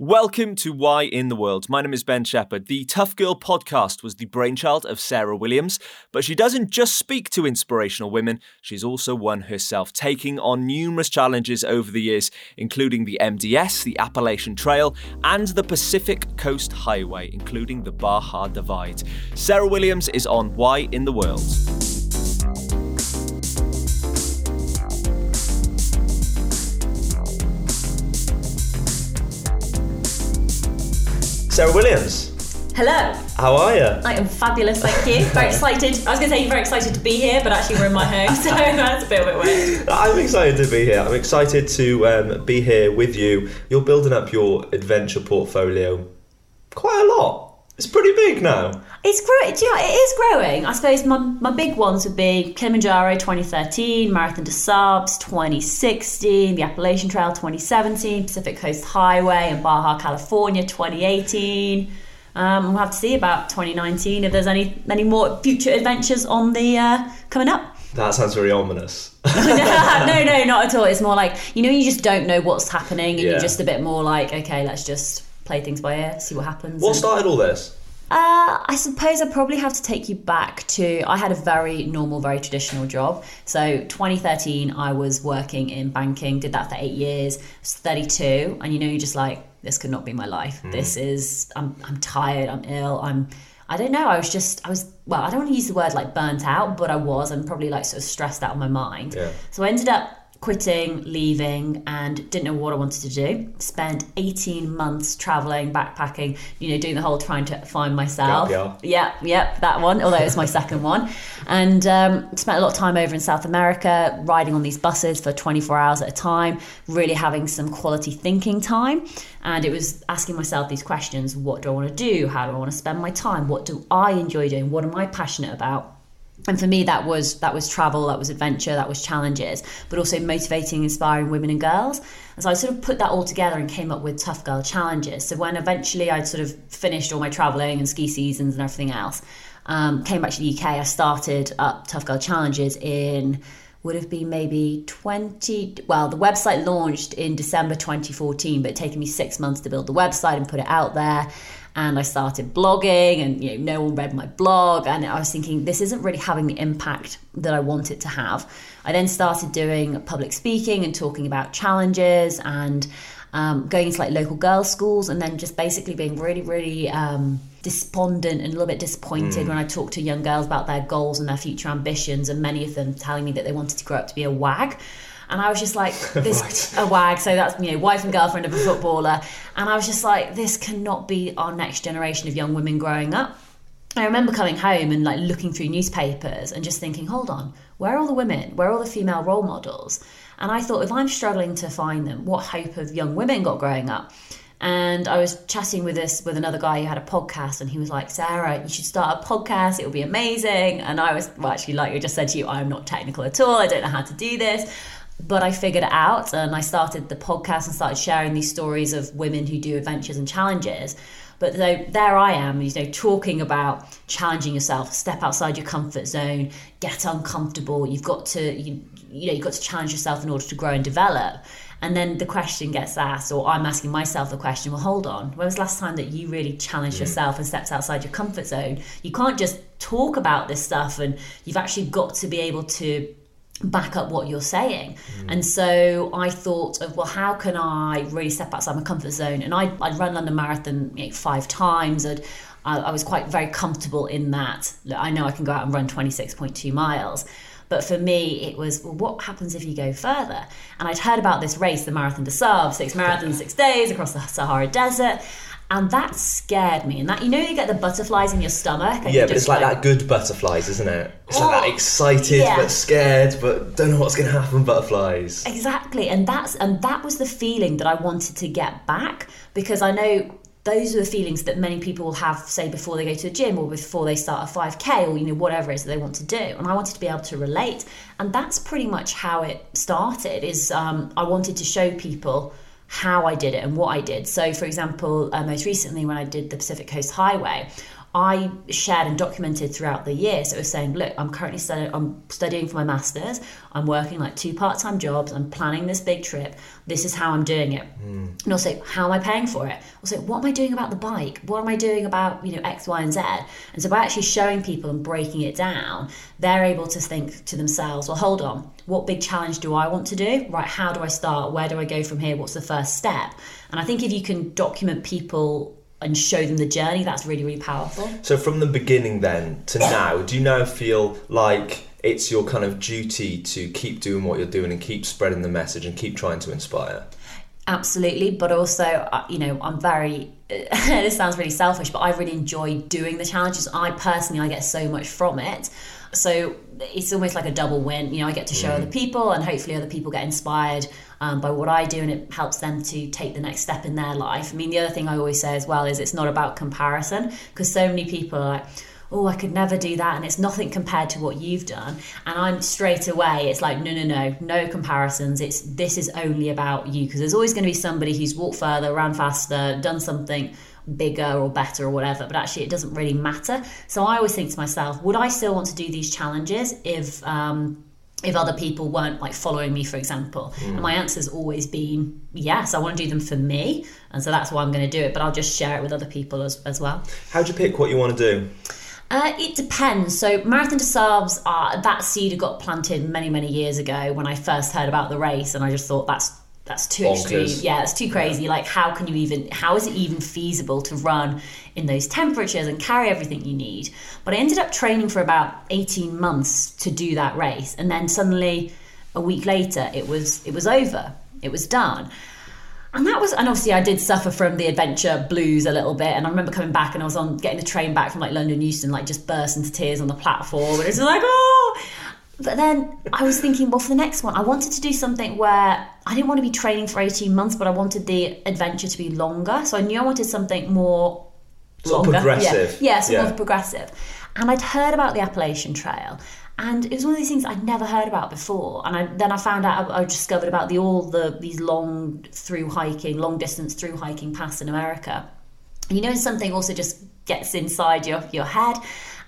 Welcome to Why in the World. My name is Ben Shepherd. The Tough Girl podcast was the brainchild of Sarah Williams, but she doesn't just speak to inspirational women, she's also one herself, taking on numerous challenges over the years, including the MDS, the Appalachian Trail, and the Pacific Coast Highway, including the Baja Divide. Sarah Williams is on Why in the World. Sarah Williams, Hello. how are you? I am fabulous, thank you. Very excited. I was going to say you're very excited to be here, but actually we're in my home, so that's a bit, of a bit weird. I'm excited to be here. I'm excited to um, be here with you. You're building up your adventure portfolio quite a lot. It's pretty big now. It's growing. Do you know, it is growing. I suppose my, my big ones would be Kilimanjaro 2013, Marathon des Sables 2016, the Appalachian Trail 2017, Pacific Coast Highway in Baja, California 2018. Um, we'll have to see about 2019 if there's any any more future adventures on the uh, coming up. That sounds very ominous. no, no, not at all. It's more like you know, you just don't know what's happening, and Yeah. you're just a bit more like, okay, let's just play things by ear, see what happens. What and- started all this? Uh, I suppose I probably have to take you back to. I had a very normal, very traditional job. So 2013, I was working in banking. Did that for eight years. I was 32, and you know, you're just like, this could not be my life. This is. I'm. I'm tired. I'm ill. I'm. I don't know. I was just. I was. Well, I don't want to use the word like burnt out, but I was. I'm probably like sort of stressed out of my mind. Yeah. So I ended up quitting, leaving, and didn't know what I wanted to do. Spent 18 months traveling, backpacking, you know, doing the whole trying to find myself. Gap Yeah, yeah, that one, although it was my second one. And um, spent a lot of time over in South America, riding on these buses for 24 hours at a time, really having some quality thinking time. And it was asking myself these questions what do I want to do? How do I want to spend my time? What do I enjoy doing? What am I passionate about? And for me that was that was travel that was adventure that was challenges but also motivating inspiring women and girls. And so i sort of put that all together and came up with tough girl challenges. So when eventually i'd sort of finished all my traveling and ski seasons and everything else um, came back to the uk i started up tough girl challenges in would have been maybe 20 well the website launched in december 2014 but it taken me six months to build the website and put it out there and I started blogging and you know no one read my blog and I was thinking this isn't really having the impact that I want it to have. I then started doing public speaking and talking about challenges and um, going into like local girls schools and then just basically being really really um, despondent and a little bit disappointed when I talked to young girls about their goals and their future ambitions and many of them telling me that they wanted to grow up to be a wag. And I was just like, this is a wag, so that's you know, wife and girlfriend of a footballer. And I was just like, this cannot be our next generation of young women growing up. I remember coming home and like looking through newspapers and just thinking, hold on, where are all the women? Where are all the female role models? And I thought, if I'm struggling to find them, what hope have young women got growing up? And I was chatting with this with another guy who had a podcast, and he was like, "Sarah, you should start a podcast. It will be amazing." And I was well, actually, like I just said to you, I'm not technical at all. I don't know how to do this, but I figured it out, and I started the podcast and started sharing these stories of women who do adventures and challenges. But though there I am, you know, talking about challenging yourself, step outside your comfort zone, get uncomfortable. You've got to, you, you know, you've got to challenge yourself in order to grow and develop. And then the question gets asked, or I'm asking myself the question, well, hold on, when was the last time that you really challenged yourself and stepped outside your comfort zone? You can't just talk about this stuff, and you've actually got to be able to back up what you're saying. Mm. And so I thought of, well, how can I really step outside my comfort zone? And I, I'd run London Marathon you know, five times. I'd, I, I was quite very comfortable in that. I know I can go out and run 26.2 miles. But for me, it was, well, what happens if you go further? And I'd heard about this race, the Marathon des Sables, six marathons, six days across the Sahara Desert. And that scared me. And that, you know, you get the butterflies in your stomach. And Yeah, but it's just like that good butterflies, isn't it? It's like that Oh, excited yeah. but scared but don't know what's going to happen butterflies. Exactly, and that's and that was the feeling that I wanted to get back because I know those are the feelings that many people will have, say, before they go to the gym or before they start a 5K or you know whatever it is that they want to do. And I wanted to be able to relate, and that's pretty much how it started. Is um, I wanted to show people how I did it and what I did. So, for example, uh, most recently when I did the Pacific Coast Highway. I shared and documented throughout the year. So it was saying, look, I'm currently studying, I'm studying for my masters. I'm working like two part-time jobs. I'm planning this big trip. This is how I'm doing it. Mm. And also, how am I paying for it? Also, what am I doing about the bike? What am I doing about you know X, Y, and Z? And so by actually showing people and breaking it down, they're able to think to themselves, well, hold on, what big challenge do I want to do? Right, how do I start? Where do I go from here? What's the first step? And I think if you can document people and show them the journey, that's really, really powerful. So, from the beginning then to now, do you now feel like it's your kind of duty to keep doing what you're doing and keep spreading the message and keep trying to inspire? Absolutely, but also, uh, you know, I'm very. this sounds really selfish, but I really enjoy doing the challenges. I personally, I get so much from it. So it's almost like a double win. You know, I get to show mm. other people, and hopefully, other people get inspired um, by what I do, and it helps them to take the next step in their life. I mean, the other thing I always say as well is it's not about comparison because so many people are like, oh, I could never do that. And it's nothing compared to what you've done. And I'm straight away, it's like, no, no, no, no comparisons. It's this is only about you because there's always going to be somebody who's walked further, ran faster, done something bigger or better or whatever, but actually it doesn't really matter. So I always think to myself, would I still want to do these challenges if um, if other people weren't like following me, for example? Mm. And my answer's always been yes, I want to do them for me, and so that's why I'm going to do it. But I'll just share it with other people as as well. How do you pick what you want to do? Uh, it depends. So Marathon des Sables, uh, that seed got planted many, many years ago when I first heard about the race, and I just thought that's that's too Bonkers. extreme. Yeah, it's too crazy. Yeah. Like, how can you even? How is it even feasible to run in those temperatures and carry everything you need? But I ended up training for about eighteen months to do that race, and then suddenly, a week later, it was it was over. It was done. And that was, and obviously I did suffer from the adventure blues a little bit. And I remember coming back and I was on getting the train back from like London Euston, like just burst into tears on the platform. And it was like, oh, but then I was thinking, well, for the next one, I wanted to do something where I didn't want to be training for 18 months, but I wanted the adventure to be longer. So I knew I wanted something more sort longer. progressive. Yeah, yeah, so yeah. more progressive. And I'd heard about the Appalachian Trail. And it was one of these things I'd never heard about before. And I, then I found out, I, I discovered about the all the these long through hiking, long distance through hiking paths in America. You know, something also just gets inside your, your head.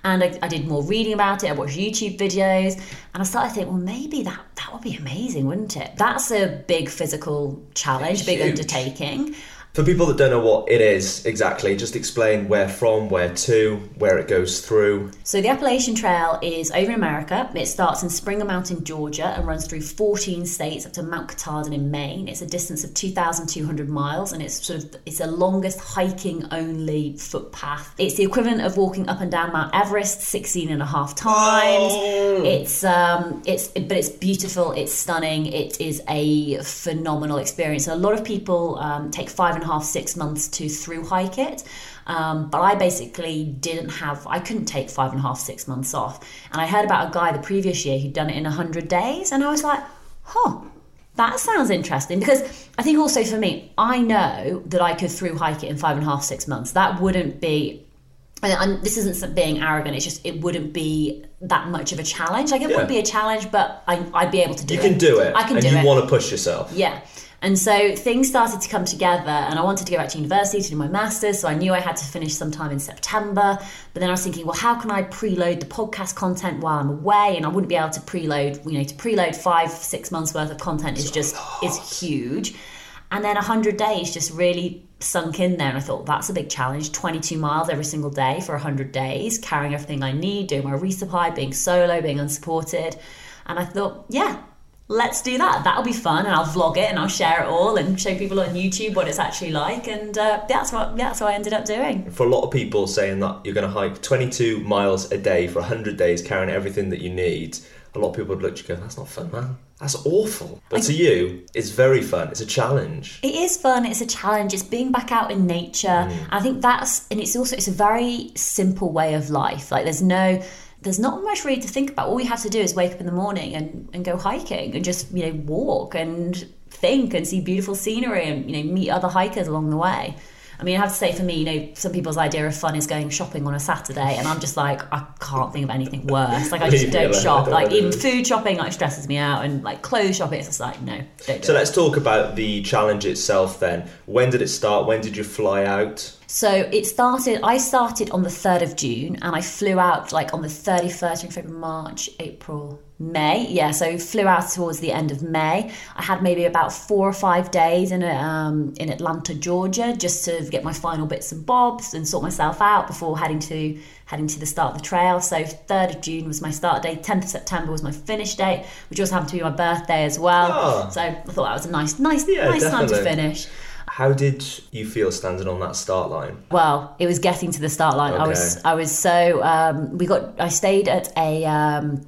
And I, I, did more reading about it. I watched YouTube videos, and I started to think, well, maybe that that would be amazing, wouldn't it? That's a big physical challenge, big undertaking. For people that don't know what it is exactly, just explain where from, where to, where it goes through. So, the Appalachian Trail is over in America. It starts in Springer Mountain, Georgia, and runs through 14 states up to Mount Katahdin in Maine. It's a distance of 2,200 miles, and it's sort of it's the longest hiking only footpath. It's the equivalent of walking up and down Mount Everest 16 and a half times. Oh. It's um, it's but it's beautiful. It's stunning. It is a phenomenal experience. So a lot of people um, take five and a half, six months to through hike it. Um, but I basically didn't have, I couldn't take five and a half, six months off. And I heard about a guy the previous year who'd done it in 100 days. And I was like, huh, that sounds interesting because I think also for me, I know that I could through hike it in five and a half, six months. That wouldn't be. And this isn't being arrogant. It's just it wouldn't be that much of a challenge. Like it yeah. would be a challenge, but I, would be able to do you it. You can do it. I can and do you it. You want to push yourself. Yeah. And so things started to come together, and I wanted to go back to university to do my master's. So I knew I had to finish sometime in September. But then I was thinking, well, how can I preload the podcast content while I'm away? And I wouldn't be able to preload, you know, to preload five, six months worth of content is just is huge. And then 100 days just really sunk in there. And I thought, that's a big challenge 22 miles every single day for 100 days, carrying everything I need, doing my resupply, being solo, being unsupported. And I thought, yeah, let's do that. That'll be fun, and I'll vlog it and I'll share it all and show people on YouTube what it's actually like. And uh, that's what that's what I ended up doing. For a lot of people, saying that you're going to hike 22 miles a day for 100 days, carrying everything that you need, a lot of people would look at you go, "That's not fun, man. That's awful." But I, to you, it's very fun. It's a challenge. It is fun. It's a challenge. It's being back out in nature. Mm. I think that's, and it's also it's a very simple way of life. Like there's no there's not much really to think about. All we have to do is wake up in the morning and, and go hiking and just, you know, walk and think and see beautiful scenery and, you know, meet other hikers along the way. I mean, I have to say, for me, you know, some people's idea of fun is going shopping on a Saturday, and I'm just like, I can't think of anything worse. Like, I just don't shop. Don't Like, even food shopping like stresses me out, and like clothes shopping, it's just like, no, don't do So it. let's talk about the challenge itself then. When did it start? When did you fly out? So it started. I started on the third of June, and I flew out like on the thirty first, February, March, April, May. Yeah, so flew out towards the end of May. I had maybe about four or five days in um, in Atlanta, Georgia, just to get my final bits and bobs and sort myself out before heading to heading to the start of the trail. So third of June was my start date. Tenth of September was my finish date, which also happened to be my birthday as well. Ah. So I thought that was a nice, nice, Yeah, nice time to finish. How did you feel standing on that start line? Well, it was getting to the start line. I was I was so um, we got I stayed at a um,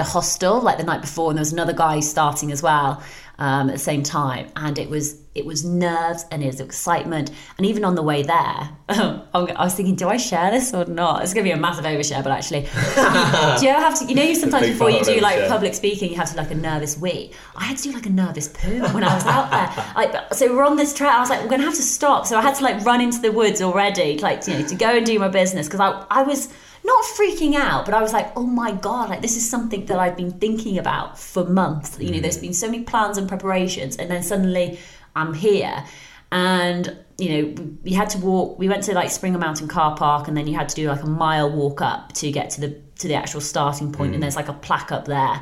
at a hostel like the night before, and there was another guy starting as well um, at the same time, and it was it was nerves and it was excitement, and even on the way there, I was thinking, do I share this or not? It's going to be a massive overshare, but actually, do you ever have to? You know, you sometimes before you do like public speaking, you have to like a nervous wee. I had to do like a nervous poo when I was out there. Like, so we're on this trail. I was like, we're gonna have to stop. So I had to like run into the woods already, like you know, to go and do my business because I I was not freaking out, but I was like, oh my god, like this is something that I've been thinking about for months. You know, there's been so many plans and preparations, and then suddenly I'm here, and you know, we- had to walk. We went to like Springer Mountain Car Park, and then you had to do like a mile walk up to get to the to the actual starting point. point, and there's like a plaque up there,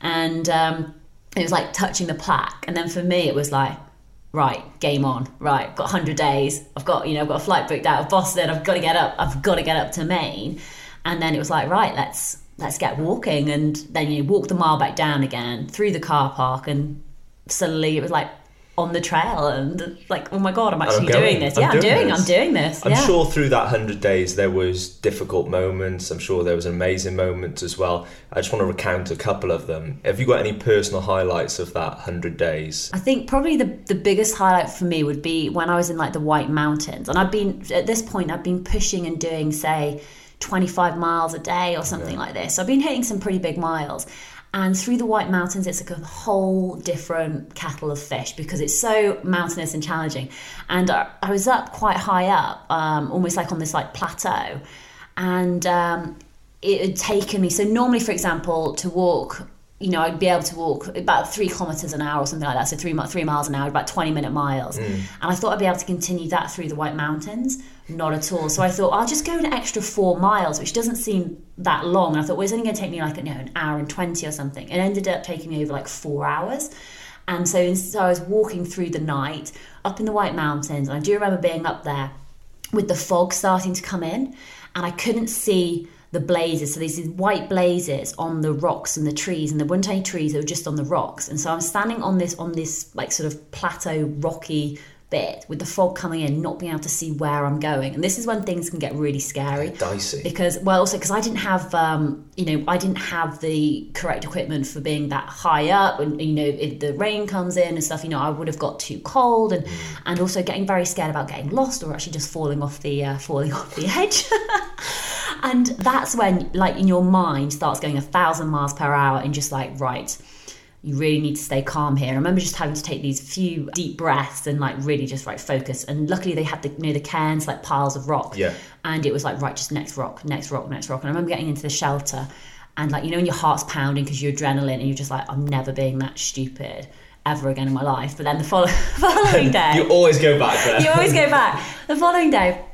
and um, it was like touching the plaque, and then for me it was like. Right, game on. Right, got 100 days. I've got, you know, I've got a flight booked out of Boston. I've got to get up. I've got to get up to Maine. And then it was like, right, let's let's get walking. And then you walk the mile back down again through the car park, and suddenly it was like on the trail, and like, oh my god, I'm actually going. doing this. I'm Yeah, I'm doing doing. this. I'm doing this. I'm yeah. sure through that 100 days there was difficult moments. I'm sure there was amazing moments as well. I just want to recount a couple of them. Have you got any personal highlights of that 100 days? I think probably the, the biggest highlight for me would be when I was in like the White Mountains. And I've been, at this point, I've been pushing and doing, say, 25 miles a day or something like this. So I've been hitting some pretty big miles. And through the White Mountains, it's like a whole different kettle of fish because it's so mountainous and challenging. And I, I was up quite high up, um, almost like on this like plateau. And um, it had taken me, so normally, for example, to walk you know, I'd be able to walk about three kilometers an hour or something like that. So three three miles an hour, about twenty minute miles. Mm. And I thought I'd be able to continue that through the White Mountains. Not at all. So I thought I'll just go an extra four miles, which doesn't seem that long. And I thought, well, it's only going to take me like you know an hour and twenty or something. It ended up taking me over like four hours. And so, so I was walking through the night up in the White Mountains, and I do remember being up there with the fog starting to come in, and I couldn't see the blazes. So there's these white blazes on the rocks and the trees, and there weren't any trees; they were just on the rocks. And so I'm standing on this on this like sort of plateau, rocky bit with the fog coming in, not being able to see where I'm going. And this is when things can get really scary Dicey. because well also because i didn't have um you know i didn't have the correct equipment for being that high up and you know if the rain comes in and stuff you know i would have got too cold and and also getting very scared about getting lost or actually just falling off the uh, falling off the edge and that's when like in your mind starts going a thousand miles per hour and just like right you really need to stay calm here. I remember just having to take these few deep breaths and like really just like focus. And luckily they had the you know the cairns like piles of rock. Yeah. And it was like right, just next rock, next rock, next rock. And I remember getting into the shelter, and like you know, when your heart's pounding because you're adrenaline, and you're just like, I'm never being that stupid ever again in my life. But then the follow- following day, You always go back there. you always go back. The following day,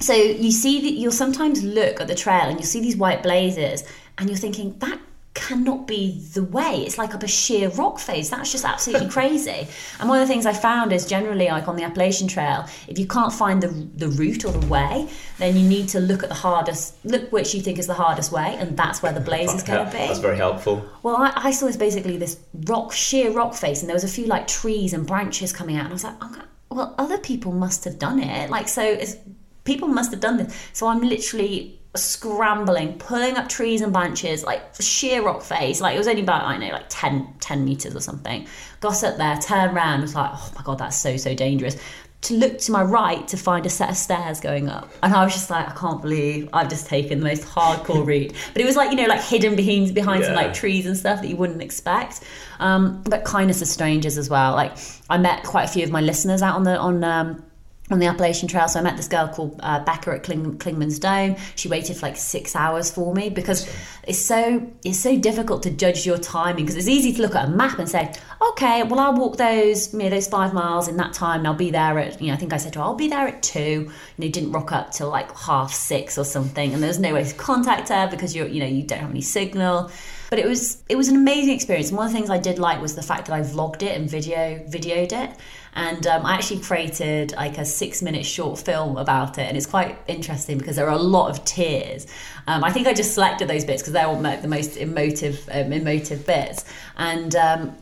so you see that you'll sometimes look at the trail and you'll see these white blazes, and you're thinking that cannot be the way. It's like up a sheer rock face. That's just absolutely crazy. And one of the things I found is generally like on the Appalachian Trail, if you can't find the the route or the way, then you need to look at the hardest, look which you think is the hardest way, and that's where the blaze is going to be. That's very helpful. Well, I, I saw this basically this rock, sheer rock face, and there was a few like trees and branches coming out, and I was like, oh, well, other people must have done it. Like, so it's, people must have done this. So I'm literally scrambling, pulling up trees and branches, like sheer rock face. Like it was only about, I don't know, like 10, 10 meters or something. Got up there, turned around, was like, oh my God, that's so, so dangerous. To look to my right to find a set of stairs going up. And I was just like, I can't believe I've just taken the most hardcore route. But it was like, you know, like hidden behind, behind some like trees and stuff that you wouldn't expect. Um, but kindness of strangers as well. Like I met quite a few of my listeners out on the on um, on the Appalachian Trail. So I met this girl called uh, Becca at Kling- Clingman's Dome. She waited for like six hours for me because it's so it's so difficult to judge your timing because it's easy to look at a map and say, okay, well I'll walk those you know those five miles in that time and I'll be there at you know I think I said to her I'll be there at two. You know didn't rock up till like half six or something and there's no way to contact her because you're you know you don't have any signal. But it was it was an amazing experience. And one of the things I did like was the fact that I vlogged it and video videoed it. And um, I actually created like a six minute short film about it, and it's quite interesting because there are a lot of tears. Um, I think I just selected those bits because they're all the most emotive um, emotive bits, and um,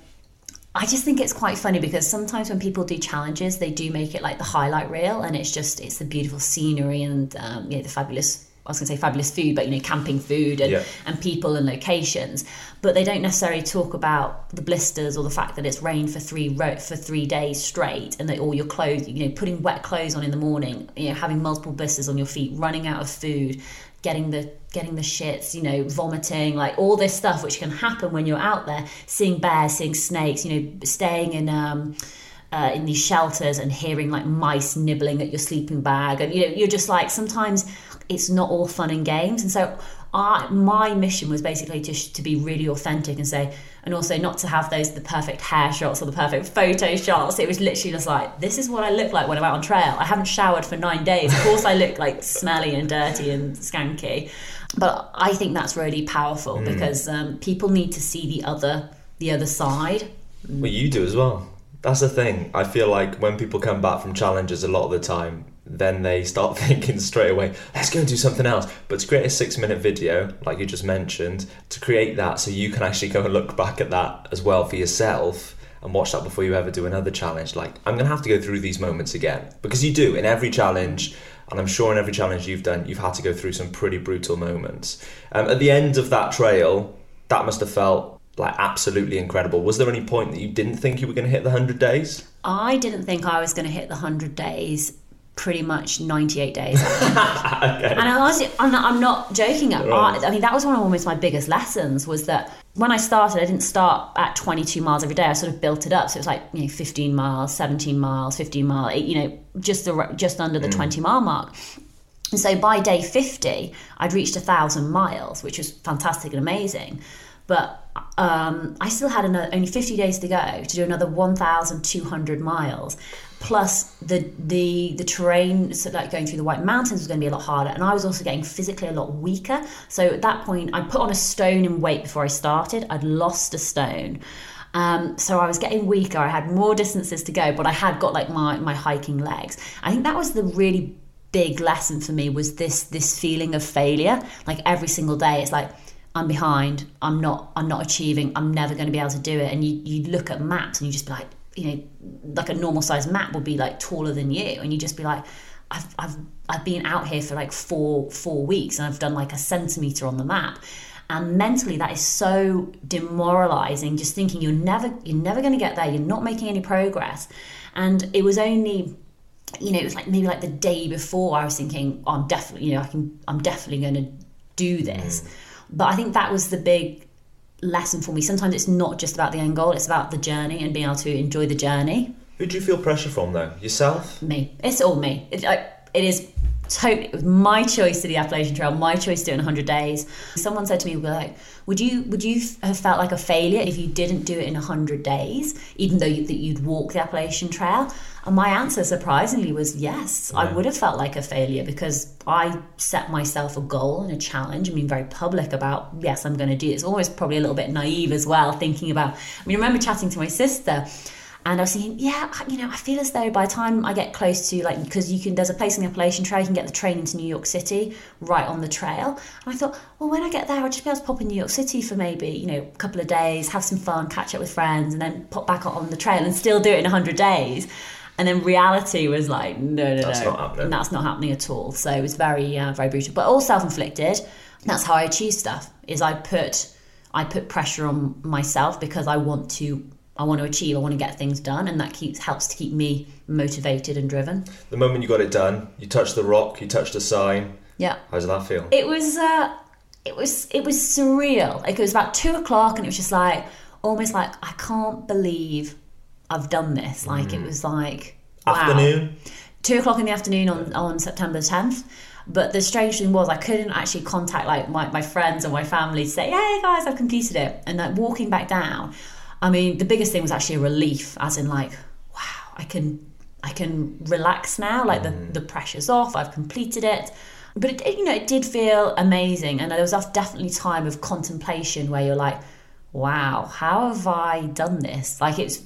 I just think it's quite funny because sometimes when people do challenges, they do make it like the highlight reel, and it's just it's the beautiful scenery and um, you know the fabulous I was going to say fabulous food, but you know, camping food and, Yeah. and people and locations. But they don't necessarily talk about the blisters or the fact that it's rained for three ro- for three days straight, and that all your clothes, you know, putting wet clothes on in the morning, you know, having multiple blisters on your feet, running out of food, getting the getting the shits, you know, vomiting, like all this stuff which can happen when you're out there, seeing bears, seeing snakes, you know, staying in. Um, uh, in these shelters and hearing like mice nibbling at your sleeping bag and you know you're just like sometimes it's not all fun and games. And so I, my mission was basically to, to be really authentic and say and also not to have those the perfect hair shots or the perfect photo shots. It was literally just like this is what I look like when I'm out on trail. I haven't showered for nine days. Of course I look like smelly and dirty and skanky. But I think that's really powerful because um, people need to see the other the other side. Well, you do as well. That's the thing. I feel like when people come back from challenges, a lot of the time, then they start thinking straight away, let's go and do something else. But to create a six minute video, like you just mentioned, to create that so you can actually go and look back at that as well for yourself and watch that before you ever do another challenge. Like, I'm to have to go through these moments again. Because you do in every challenge. And I'm sure in every challenge you've done, you've had to go through some pretty brutal moments. Um, at the end of that trail, that must have felt like absolutely incredible. Was there any point that you didn't think you were going to hit the 100 days? I didn't think I was going to hit the 100 days pretty much 98 days. And I honestly, I'm not, I'm not joking. I, Right. I mean, that was one of almost my biggest lessons was that when I started, I didn't start at 22 miles every day. I sort of built it up. So it was like, you know, 15 miles, 17 miles, 15 miles, you know, just, the, just under the 20 mile mark. And so by day 50, I'd reached a thousand miles, which was fantastic and amazing. But um, I still had another, only 50 days to go to do another 1,200 miles. Plus the the the terrain, so like going through the White Mountains, was going to be a lot harder, and I was also getting physically a lot weaker. So at that point, I put on a stone in weight before I started. I'd lost a stone, um, so I was getting weaker. I had more distances to go, but I had got like my my hiking legs. I think that was the really big lesson for me was this this feeling of failure. Like every single day, it's like I'm behind. I'm not. I'm not achieving. I'm never going to be able to do it. And you you look at maps and you just be like, you know, like a normal size map would be like taller than you, and you'd just be like. I've, I've, I've been out here for like four four weeks and I've done like a centimeter on the map. And mentally that is so demoralizing just thinking you're never you're never going to get there. You're not making any progress. And it was only you know it was like maybe like the day before i was thinking oh, i'm definitely you know i can i'm definitely going to do this. Mm. But i think that was the big lesson for me sometimes it's not just about the end goal it's about the journey and being able to enjoy the journey Who do you feel pressure from though? Yourself? me. It's all me. It, I, it is totally it was my choice to the Appalachian Trail, my choice to do it in 100 days. Someone said to me, like, would you would you have felt like a failure if you didn't do it in 100 days, even though you, that you'd walk the Appalachian Trail? And my answer, surprisingly, was yes. I would have felt like a failure because I set myself a goal and a challenge and been very public about, yes, I'm going to do it. It's always probably a little bit naive as well, thinking about. I mean, I remember chatting to my sister. And I was thinking, yeah, you know, I feel as though by the time I get close to like, because you can, there's a place in the Appalachian Trail, you can get the train into New York City right on the trail. And I thought, well, when I get there, I'll just be able to pop in New York City for maybe, you know, a couple of days, have some fun, catch up with friends, and then pop back on the trail and still do it in 100 days. And then reality was like, no, no, That's no, not happening. that's not happening at all. So it was very, uh, very brutal, but all self-inflicted. That's how I achieve stuff. Is I put, I put pressure on myself because I want to, I want to achieve, I want to get things done, and that keeps helps to keep me motivated and driven. The moment you got it done, you touched the rock, you touched a sign. Yeah. How does that feel? It was, uh, it was, it was surreal. Like it was about two o'clock, and it was just like almost like I can't believe I've done this. Like it was like wow. Afternoon? two o'clock in the afternoon on, on September 10th. But the strange thing was I couldn't actually contact like my, my friends or my family to say, hey guys, I've completed it. And like walking back down, I mean, the biggest thing was actually a relief, as in like, wow, I can I can relax now. Like the, mm. the pressure's off. I've completed it. But it, it, you know, it did feel amazing, and there was definitely time of contemplation where you're like, "Wow, how have I done this?" Like it's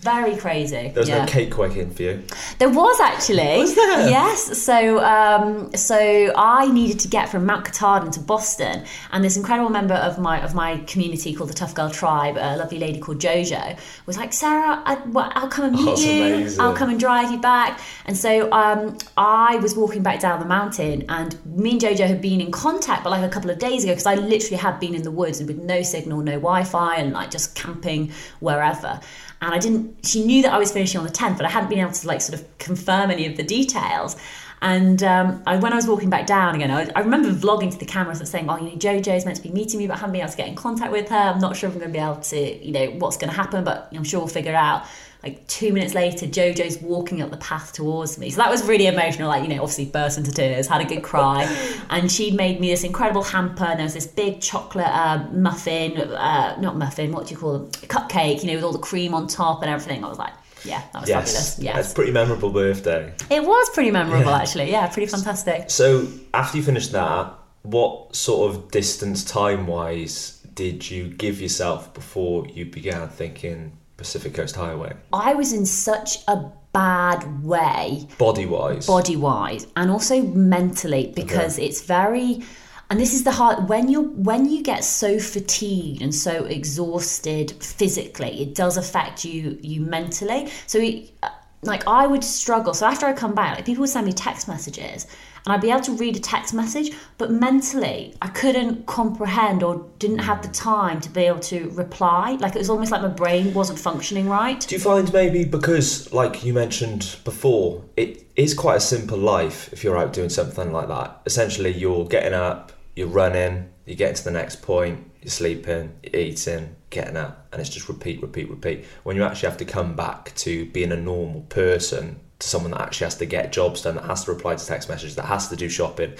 very crazy. There was yeah. no cake waking for you. There was actually. Was there? Yes. So, um, so I needed to get from Mount Katahdin to Boston, and this incredible member of my of my community called the Tough Girl Tribe, a lovely lady called Jojo, was like, Sarah, I, well, I'll come and meet Oh, you. amazing. I'll come and drive you back. And so um, I was walking back down the mountain, and me and Jojo had been in contact, but like a couple of days ago, because I literally had been in the woods and with no signal, no Wi-Fi, and like just camping wherever. And I didn't. She knew that I was finishing on the tenth, but I hadn't been able to like sort of confirm any of the details. And um, I, when I was walking back down again, I, I remember vlogging to the camera saying, "Oh, you know, JoJo's meant to be meeting me, but I haven't been able to get in contact with her. I'm not sure if I'm going to be able to, you know, what's going to happen, but I'm sure we'll figure it out." Like two minutes later, JoJo's walking up the path towards me. So that was really emotional. Like, you know, obviously burst into tears, had a good cry. and she'd made me this incredible hamper. And there was this big chocolate uh, muffin, uh, not muffin, what do you call them? Cupcake, you know, with all the cream on top and everything. I was like, yeah, that was Yes, fabulous. that's Yes. a pretty memorable birthday. It was pretty memorable, Yeah. actually. Yeah, pretty fantastic. So after you finished that, what sort of distance time wise did you give yourself before you began thinking Pacific Coast Highway? I was in such a bad way Body wise. body wise and also mentally because it's very and this is the hard when you when you get so fatigued and so exhausted physically it does affect you you mentally. So it, uh, like I would struggle. So after I come back like people would send me text messages and I'd be able to read a text message but mentally I couldn't comprehend or didn't have the time to be able to reply. Like it was almost like my brain wasn't functioning right. Do you find maybe because, like you mentioned before, it is quite a simple life if you're out doing something like that? Essentially, you're getting up, you're running, you're getting to the next point, you're sleeping, you're eating, getting up, and it's just repeat, repeat, repeat. When you actually have to come back to being a normal person, to someone that actually has to get jobs done, that has to reply to text messages, that has to do shopping,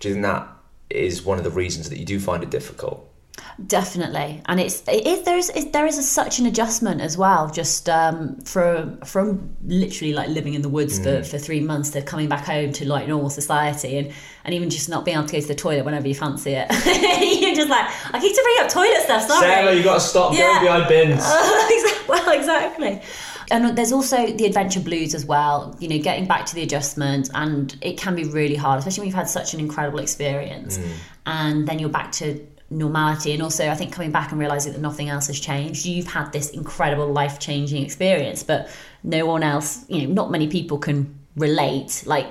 do you think that is one of the reasons that you do find it difficult? Definitely, and it's it, it, there is it, there is a, such an adjustment as well. Just um, from from literally like living in the woods for, for three months to coming back home to like normal society, and and even just not being able to go to the toilet whenever you fancy it. You're just like I keep to bring up toilet stuff. Sorry, you got to stop Yeah. behind bins. Well, exactly. And there's also the adventure blues as well, you know, getting back to the adjustment, and it can be really hard, especially when you've had such an incredible experience. And then you're back to normality. And also, I think coming back and realizing that nothing else has changed. You've had this incredible life changing experience, but no one else, you know, not many people can relate like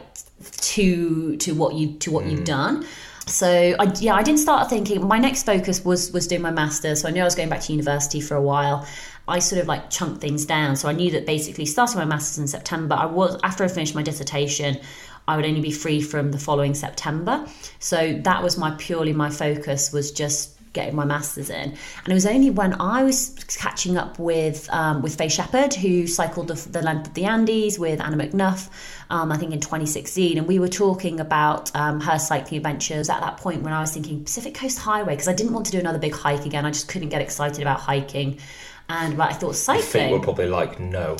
to to what you to what you've hmm. done. So I, yeah, I didn't start thinking. My next focus was was doing my masters. So I knew I was going back to university for a while. I sort of like chunked things down. So I knew that basically starting my masters in September, I was after I finished my dissertation, I would only be free from the following September. So that was my purely my focus was just getting my masters in. And it was only when I was catching up with um, with Faye Shepherd, who cycled the, the length of the Andes with Anna McNuff, um, I think in 2016, and we were talking about um, her cycling adventures at that point when I was thinking Pacific Coast Highway because I didn't want to do another big hike again. I just couldn't get excited about hiking. And but I thought Your cycling. feet were probably like, no.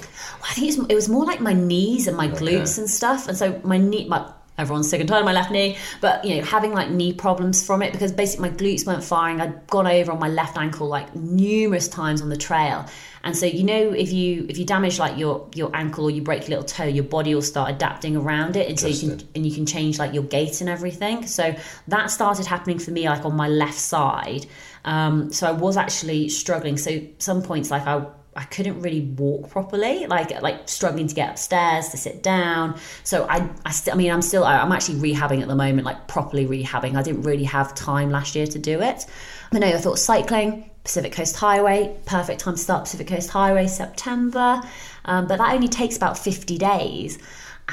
I think it was, it was more like my knees and my glutes and stuff. And so my knee, my everyone's sick and tired of my left knee, but you know, having like knee problems from it because basically my glutes weren't firing. I'd gone over on my left ankle like numerous times on the trail. And so you know if you if you damage like your your ankle or you break your little toe, your body will start adapting around it and so you can and you can change like your gait and everything. So that started happening for me like on my left side. Um, so I was actually struggling. So some points like I I couldn't really walk properly, like like struggling to get upstairs to sit down. So I I, st- I mean I'm still I'm actually rehabbing at the moment, like properly rehabbing. I didn't really have time last year to do it. But no, I thought cycling, Pacific Coast Highway, perfect time to start Pacific Coast Highway, September. Um, but that only takes about 50 days.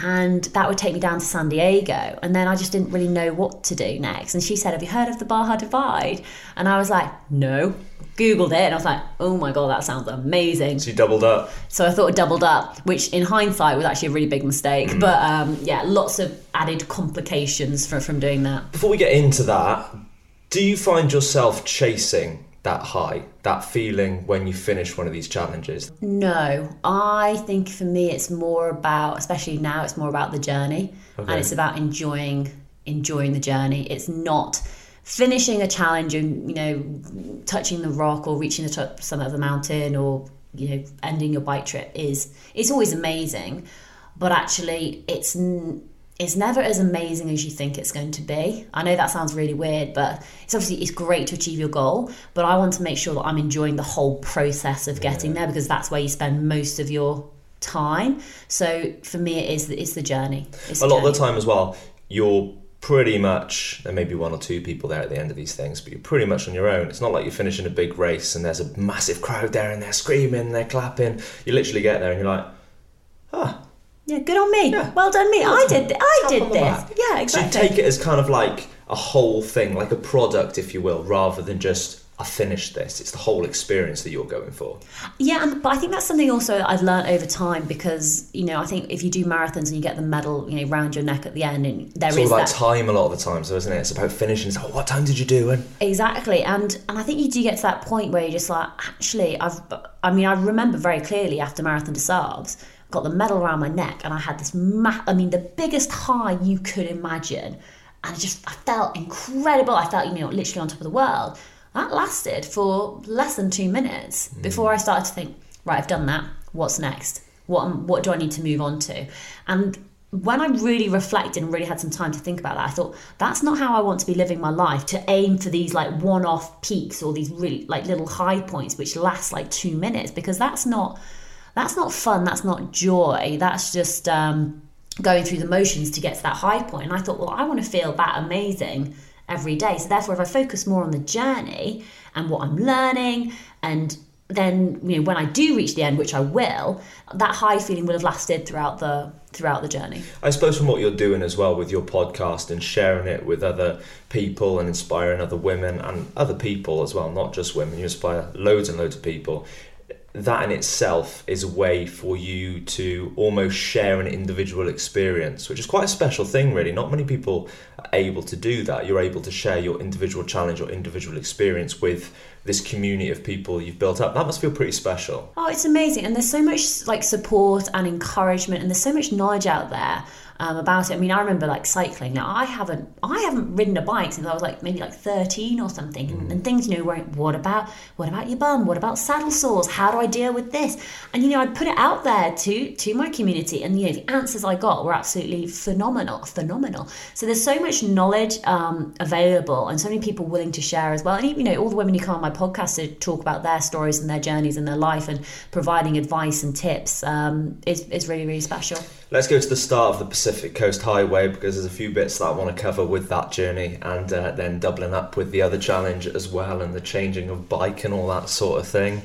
and that would take me down to San Diego. And then I just didn't really know what to do next. And she said, Have you heard of the Baja Divide? And I was like, No. Googled it and I was like, Oh my God, that sounds amazing. So you doubled up. So I thought it doubled up, which in hindsight was actually a really big mistake. Mm. But um, yeah, lots of added complications from, from doing that. Before we get into that, do you find yourself chasing that high, that feeling when you finish one of these challenges? No, I think for me it's more about, especially now, it's more about the journey, Okay. and it's about enjoying enjoying the journey. It's not finishing a challenge and you know touching the rock or reaching the top summit of the mountain or you know ending your bike trip is it's always amazing, but actually it's. n- it's never as amazing as you think it's going to be. I know that sounds really weird, but it's obviously it's great to achieve your goal, but I want to make sure that I'm enjoying the whole process of getting there because that's where you spend most of your time. So for me it is it's the journey. It's A lot of the time as well, you're pretty much there may be one or two people there at the end of these things, but you're pretty much on your own. It's not like you're finishing a big race and there's a massive crowd there and they're screaming, they're clapping. You literally get there and you're like, ah, Yeah, good on me. Yeah. Well done me. I did th- I tap did this. back. Yeah, So exactly. you take it as kind of like a whole thing, like a product, if you will, rather than just I finished this. It's the whole experience that you're going for. Yeah, and, but I think that's something also I've learned over time because you know I think if you do marathons and you get the medal you know round your neck at the end and there It's is all about that time a lot of the time, so isn't it? It's about finishing. So, what time did you do? And Exactly, and and I think you do get to that point where you're just like, actually, I've. I mean, I remember very clearly after Marathon des Sables, got the medal around my neck, and I had this. Ma- I mean, the biggest high you could imagine, and I just I felt incredible. I felt you know literally on top of the world. That lasted for less than two minutes before I started to think, right, I've done that. What's next? What what do I need to move on to? And when I really reflected and really had some time to think about that, I thought that's not how I want to be living my life. To aim for these like one-off peaks or these really like little high points which last like two minutes, because that's not that's not fun. That's not joy. That's just um, going through the motions to get to that high point. And I thought, well, I want to feel that amazing every day. So therefore, if I focus more on the journey and what I'm learning and then you know when I do reach the end, which I will, that high feeling will have lasted throughout the throughout the journey. I suppose from what you're doing as well with your podcast and sharing it with other people and inspiring other women and other people as well, not just women, you inspire loads and loads of people. That in itself is a way for you to almost share an individual experience, which is quite a special thing, really. Not many people are able to do that. You're able to share your individual challenge or individual experience with this community of people you've built up. That must feel pretty special. Oh, it's amazing, and there's so much like support and encouragement, and there's so much knowledge out there um, about it. I mean, I remember like cycling. Now, I haven't, I haven't ridden a bike since I was like maybe like 13 or something, and, and things, you know, where what about what about your bum? What about saddle sores? How do I deal with this? And you know, I'd put it out there to to my community, and you know, the answers I got were absolutely phenomenal, phenomenal. So there's so much knowledge um, available, and so many people willing to share as well. And even, you know, all the women who come on my podcast to talk about their stories and their journeys and their life, and providing advice and tips um, is is really really special. Let's go to the start of the Pacific Coast Highway because there's a few bits that I want to cover with that journey and uh, then doubling up with the other challenge as well and the changing of bike and all that sort of thing.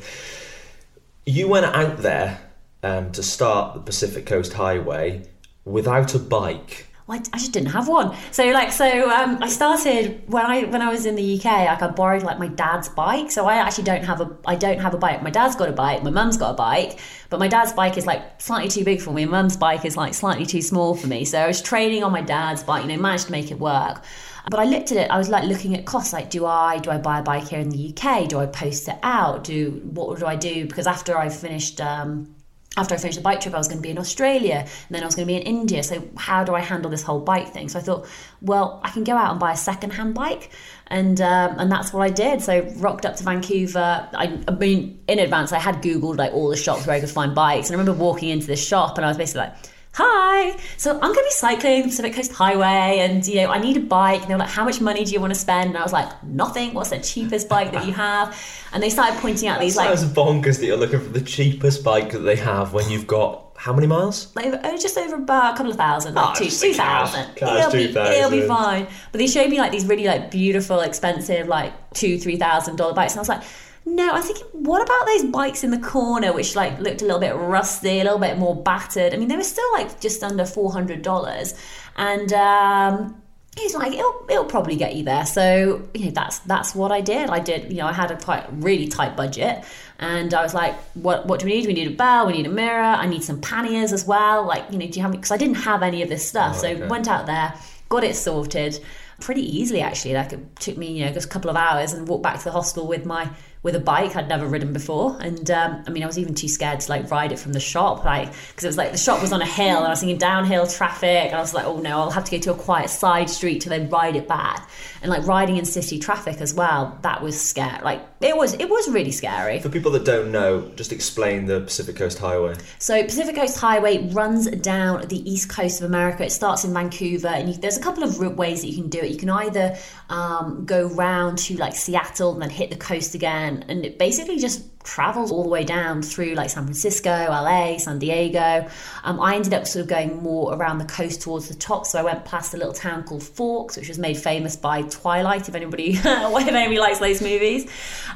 You went out there um, to start the Pacific Coast Highway without a bike. I just didn't have one. So like, so um, I started when I when I was in the UK. Like, I borrowed like my dad's bike. So I actually don't have a I don't have a bike. My dad's got a bike. My mum's got a bike, but my dad's bike is like slightly too big for me. My mum's bike is like slightly too small for me. So I was training on my dad's bike. You know, managed to make it work. But I looked at it. I was like looking at costs. Like, do I do I buy a bike here in the UK? Do I post it out? Do what do I do? Because after I finished. Um, after I finished the bike trip, I was going to be in Australia and then I was going to be in India. So, how do I handle this whole bike thing? So, I thought, well, I can go out and buy a second-hand bike, and um, and that's what I did. So, rocked up to Vancouver. I, I mean, in advance, I had googled like all the shops where I could find bikes, and I remember walking into this shop, and I was basically like. Hi, so I'm going to be cycling the Pacific Coast Highway, and you know I need a bike. And they were like, "How much money do you want to spend?" And I was like, "Nothing. What's the cheapest bike that you have?" And they started pointing out these like Sounds bonkers that you're looking for the cheapest bike that they have when you've got how many miles? like oh, just over about a couple of thousand, like Oh, two Cash, it'll, be 2,000. it'll be fine. But they showed me like these really like beautiful, expensive, like two three thousand dollar bikes, and I was like, No, I was thinking, what about those bikes in the corner, which like looked a little bit rusty, a little bit more battered? I mean, they were still like just under four hundred dollars, and um, he's like, it'll, it'll probably get you there. So you know, that's that's what I did. I did, you know, I had a quite really tight budget, and I was like, what what do we need? We need a bell, we need a mirror, I need some panniers as well. Like, you know, do you have? Because I didn't have any of this stuff, Oh, okay. so went out there, got it sorted pretty easily actually. Like it took me, you know, just a couple of hours and walked back to the hostel with my with a bike I'd never ridden before. And um, I mean, I was even too scared to like ride it from the shop, like because it was like the shop was on a hill and I was thinking downhill traffic, and I was like, oh no, I'll have to go to a quiet side street to then ride it back. And like riding in city traffic as well, that was scary. Like it was, it was really scary. For people that don't know, just explain the Pacific Coast Highway. So Pacific Coast Highway runs down the east coast of America. It starts in Vancouver, and you, there's a couple of ways that you can do it. You can either um, go round to like Seattle and then hit the coast again, and it basically just travels all the way down through like San Francisco, LA, San Diego. Um, I ended up sort of going more around the coast towards the top, so I went past a little town called Forks, which was made famous by Twilight. If anybody, if anybody likes those movies,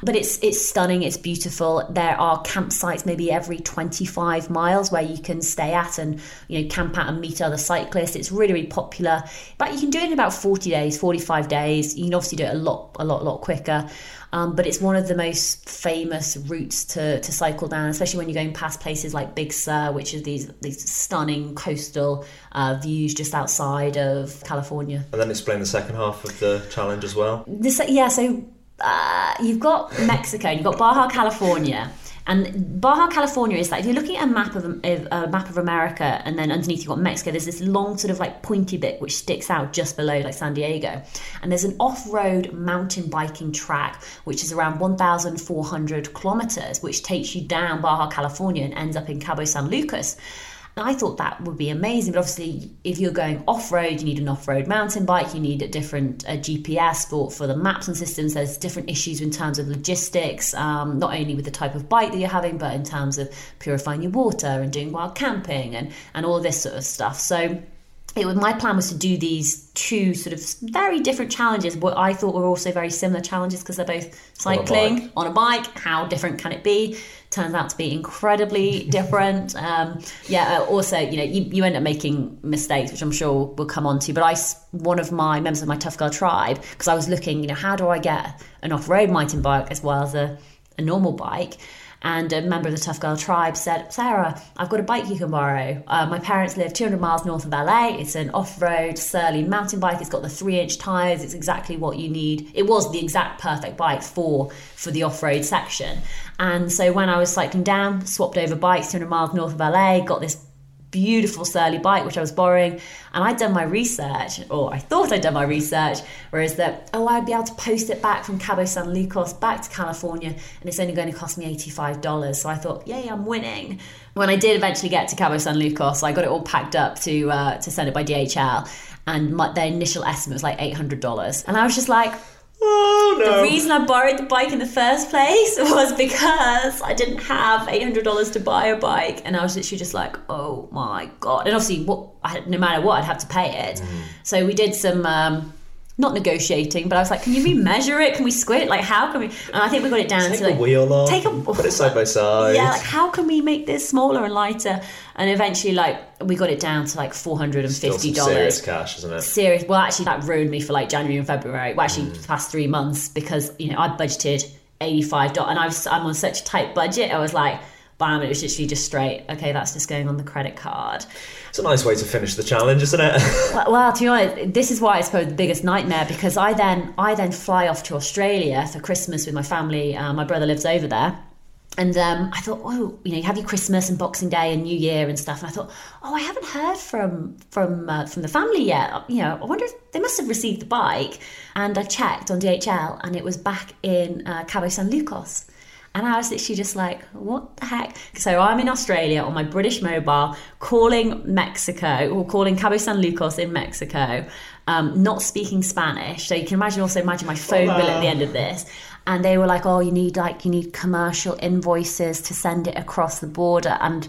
but it's it's stunning. It's beautiful. There are campsites maybe every 25 miles where you can stay at and you know camp out and meet other cyclists. It's really really popular, but you can do it in about 40 days, 45 days. You can obviously do it a lot a lot lot quicker. Um, but it's one of the most famous routes to, to cycle down, especially when you're going past places like Big Sur, which are these these stunning coastal uh, views just outside of California. And then explain the second half of the challenge as well. This, yeah, so uh, you've got Mexico, you've got Baja California. And Baja California is like if you're looking at a map of a map of America, and then underneath you've got Mexico. There's this long sort of like pointy bit which sticks out just below like San Diego, and there's an off-road mountain biking track which is around 1,400 kilometers, which takes you down Baja California and ends up in Cabo San Lucas. I thought that would be amazing, but obviously, if you're going off road, you need an off road mountain bike, you need a different uh, GPS for, for the maps and systems. There's different issues in terms of logistics, um, not only with the type of bike that you're having, but in terms of purifying your water and doing wild camping and, and all this sort of stuff. So, it was, my plan was to do these two sort of very different challenges what i thought were also very similar challenges because they're both cycling on a, bike how different can it be turns out to be incredibly different. Um, yeah uh, also you know you, you end up making mistakes which i'm sure we'll come on to but i one of my members of my tough girl tribe because i was looking you know how do i get an off-road mountain bike as well as a, a normal bike and a member of the Tough Girl tribe said, Sarah, I've got a bike you can borrow. Uh, my parents live 200 miles north of LA. It's an off road, surly mountain bike. It's got the three inch tyres. It's exactly what you need. It was the exact perfect bike for, for the off road section. And so when I was cycling down, swapped over bikes 200 miles north of LA, got this beautiful surly bike which I was borrowing and I'd done my research or I thought I'd done my research whereas that oh I'd be able to post it back from Cabo San Lucas back to California and it's only going to cost me $85 so I thought yay I'm winning. When I did eventually get to Cabo San Lucas I got it all packed up to uh, to send it by DHL and my, their initial estimate was like $800 and I was just like Oh no! the reason I borrowed the bike in the first place was because I didn't have eight hundred dollars to buy a bike, and I was literally just like, "Oh my god!" And obviously, what I, no matter what, I'd have to pay it. Mm. So we did some. Um, not negotiating, but I was like, "Can you remeasure it? Can we square it? Like, how can we?" And I think we got it down Take to like wheel off. take a put it side by side. yeah, like how can we make this smaller and lighter? And eventually, like we got it down to like four hundred and fifty some serious dollars cash, isn't it? serious. Well, actually, that ruined me for like January and February. Well, actually, Mm. the past three months because you know I budgeted eighty five dollars, and I was I'm on such a tight budget. I was like, bam, it was literally just straight. Okay, that's just going on the credit card. It's a nice way to finish the challenge, isn't it? Well, well, to be honest, this is why I suppose the biggest nightmare because I then I then fly off to Australia for Christmas with my family. Uh, my brother lives over there. And um, I thought, oh, you know, you have your Christmas and Boxing Day and New Year and stuff. And I thought, oh, I haven't heard from from uh, from the family yet. You know, I wonder if they must have received the bike. And I checked on DHL, and it was back in uh, Cabo San Lucas. And I was literally just like, what the heck? So I'm in Australia on my British mobile, calling Mexico or calling Cabo San Lucas in Mexico, um, not speaking Spanish. So you can imagine also imagine my phone bill at the end of this. And they were like, oh, you need like you need commercial invoices to send it across the border. And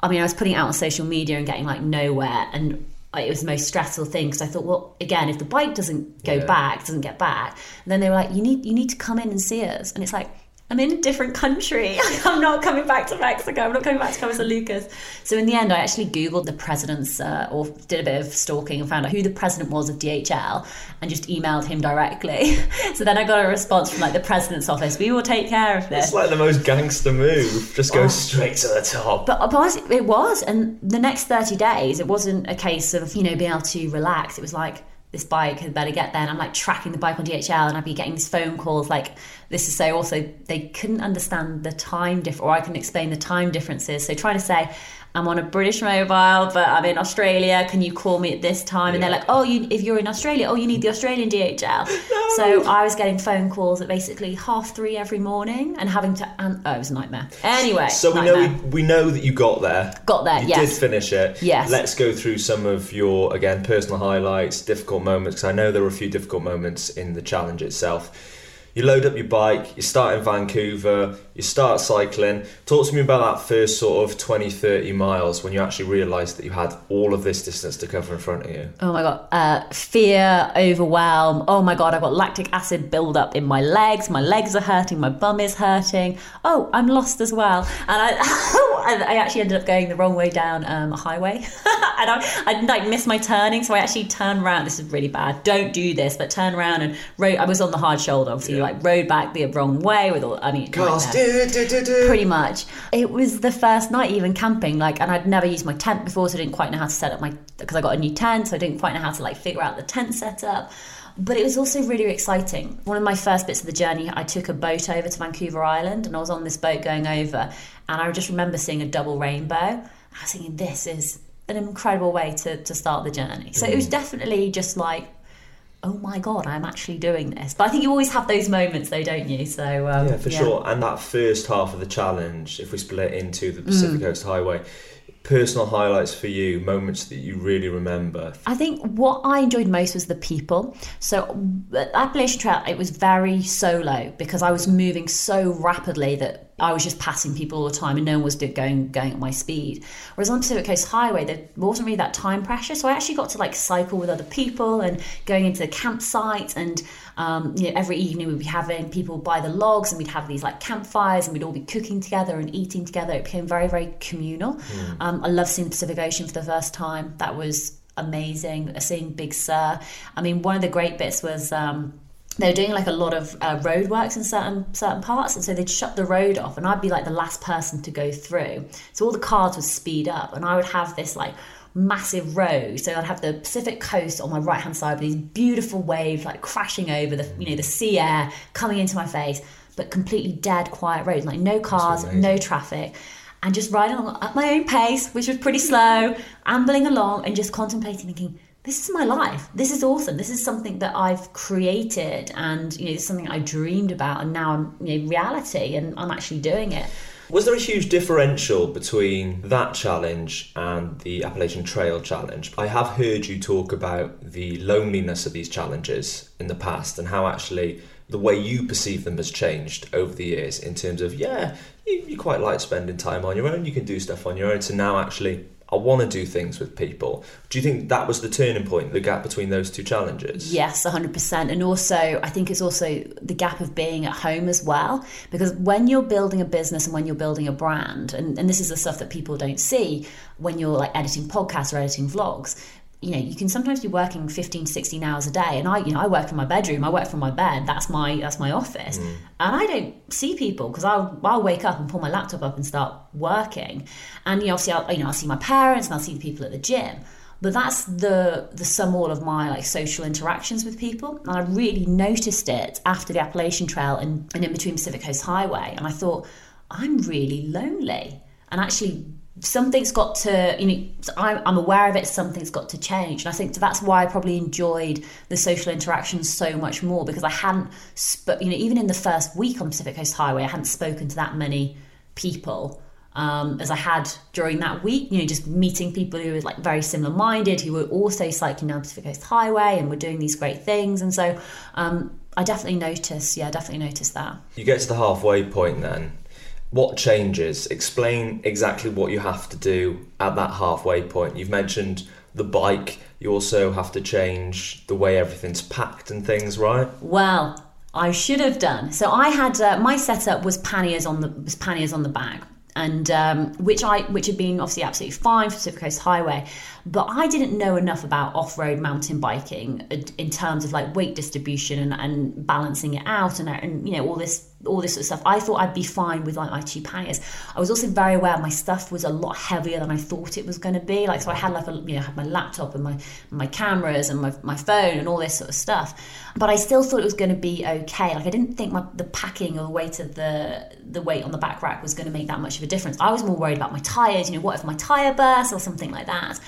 I mean, I was putting it out on social media and getting like nowhere. And it was the most stressful thing because I thought, well, again, if the bike doesn't go Yeah. back, doesn't get back, then they were like, you need you need to come in and see us. And it's like, I'm in a different country. I'm not coming back to Mexico. I'm not coming back to San Lucas. So in the end, I actually Googled the president's, uh, or did a bit of stalking and found out who the president was of DHL and just emailed him directly. so then I got a response from like the president's office. We will take care of this. It's like the most gangster move. Just go straight to the top. But, but honestly, it was. And the next 30 days, it wasn't a case of, you know, being able to relax. It was like, this bike had better get there. And I'm like tracking the bike on DHL and I'd be getting these phone calls like, this is so also, they couldn't understand the time difference, or I couldn't explain the time differences. So trying to say, I'm on a British mobile, but I'm in Australia. Can you call me at this time? And they're like, oh, you, if you're in Australia, oh, you need the Australian DHL. No. So I was getting phone calls at basically half three every morning and having to, oh, it was a nightmare. Anyway. So we nightmare. know we, we know that you got there. Got there, you yes. did finish it. Yes. Let's go through some of your, again, personal highlights, difficult moments, because I know there were a few difficult moments in the challenge itself you load up your bike, you start in Vancouver, you start cycling. Talk to me about that first sort of 20, 30 miles when you actually realised that you had all of this distance to cover in front of you. Oh my God. Uh, fear, overwhelm. Oh my God, I've got lactic acid buildup in my legs. My legs are hurting, my bum is hurting. Oh, I'm lost as well. And I, I actually ended up going the wrong way down um, a highway. and I, I like missed my turning, so I actually turned around. This is really bad. Don't do this, but turn around and rode. I was on the hard shoulder, obviously. Yeah like rode back the wrong way with all. I mean, Cars, do, do, do, do. pretty much. It was the first night even camping, like, and I'd never used my tent before, so I didn't quite know how to set up my because I got a new tent, so I didn't quite know how to like figure out the tent setup. But it was also really exciting. One of my first bits of the journey, I took a boat over to Vancouver Island, and I was on this boat going over, and I just remember seeing a double rainbow. I was thinking, this is an incredible way to, to start the journey. So it was mm. definitely just like oh my god i'm actually doing this. But i think you always have those moments though don't you? So um, yeah for yeah. sure. And that first half of the challenge if we split it into the pacific mm. coast highway personal highlights for you moments that you really remember. I think what i enjoyed most was the people. So appalachian trail it was very solo because i was moving so rapidly that I was just passing people all the time and no one was going going at my speed. Whereas on Pacific Coast Highway, there wasn't really that time pressure. So I actually got to like cycle with other people and going into the campsite and um, you know every evening we'd be having people buy the logs and we'd have these like campfires and we'd all be cooking together and eating together. It became very very communal. Mm. Um, I love seeing the Pacific Ocean for the first time. That was amazing. Seeing Big Sur. I mean, one of the great bits was. Um, they were doing like a lot of uh, road works in certain certain parts and so they'd shut the road off and I'd be like the last person to go through. So all the cars would speed up and I would have this like massive road. So I'd have the Pacific coast on my right hand side with these beautiful waves like crashing over the you know the sea air coming into my face but completely dead quiet road, like no cars no traffic and just riding along at my own pace which was pretty slow ambling along and just contemplating thinking this is my life. This is awesome. This is something that I've created and you know, something I dreamed about and now I'm you know, reality and I'm actually doing it. Was there a huge differential between that challenge and the Appalachian Trail challenge? I have heard you talk about the loneliness of these challenges in the past and how actually the way you perceive them has changed over the years in terms of, yeah, you, you quite like spending time on your own, you can do stuff on your own, So now actually I want to do things with people. Do you think that was the turning point, the gap between those two challenges? Yes, 100%. And also, I think it's also the gap of being at home as well. Because when you're building a business and when you're building a brand, and, and this is the stuff that people don't see when you're like editing podcasts or editing vlogs, you know you can sometimes be working 15 to 16 hours a day and i you know i work in my bedroom i work from my bed that's my that's my office. Mm. and i don't see people because I'll, I'll wake up and pull my laptop up and start working. And you know obviously I'll, you know i'll see my parents and i'll see the people at the gym. But that's the the sum all of my like social interactions with people. And i really noticed it after the appalachian trail and, and in between pacific coast highway. And i thought i'm really lonely. And actually something's got to you know I'm, I'm aware of it something's got to change. And i think that's why i probably enjoyed the social interactions so much more because i hadn't sp- you know even in the first week on pacific coast highway i hadn't spoken to that many people um, as i had during that week you know just meeting people who were like very similar minded who were also cycling down pacific coast highway and were doing these great things. And so um, i definitely noticed yeah definitely noticed that. You get to the halfway point then what changes? Explain exactly what you have to do at that halfway point. You've mentioned the bike, you also have to change the way everything's packed and things, right? Well, I should have done. So I had uh, my setup was panniers on the was panniers on the bag, and um, which I which had been obviously absolutely fine for Pacific Coast Highway, but I didn't know enough about off road mountain biking uh, in terms of like weight distribution and, and balancing it out and, and you know all this all this sort of stuff. I thought I'd be fine with like my two panniers. I was also very aware my stuff was a lot heavier than I thought it was going to be. Like so, I had like a you know had my laptop and my my cameras and my, my phone and all this sort of stuff. But I still thought it was going to be okay. Like I didn't think my, the packing or the weight of the the weight on the back rack was going to make that much of a difference. I was more worried about my tires. You know, what if my tire bursts or something like that?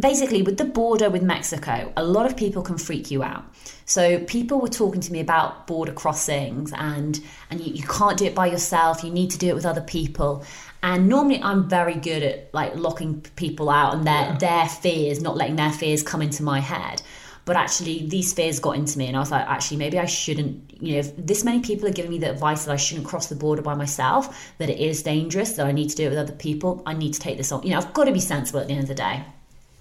Basically, with the border with Mexico, a lot of people can freak you out. So people were talking to me about border crossings and and you, you can't do it by yourself. You need to do it with other people. And normally I'm very good at like locking people out and their yeah. their fears, not letting their fears come into my head. But actually, these fears got into me, and I was like, actually, maybe I shouldn't. You know, if this many people are giving me the advice that I shouldn't cross the border by myself, that it is dangerous, that I need to do it with other people, I need to take this on. You know, I've got to be sensible at the end of the day.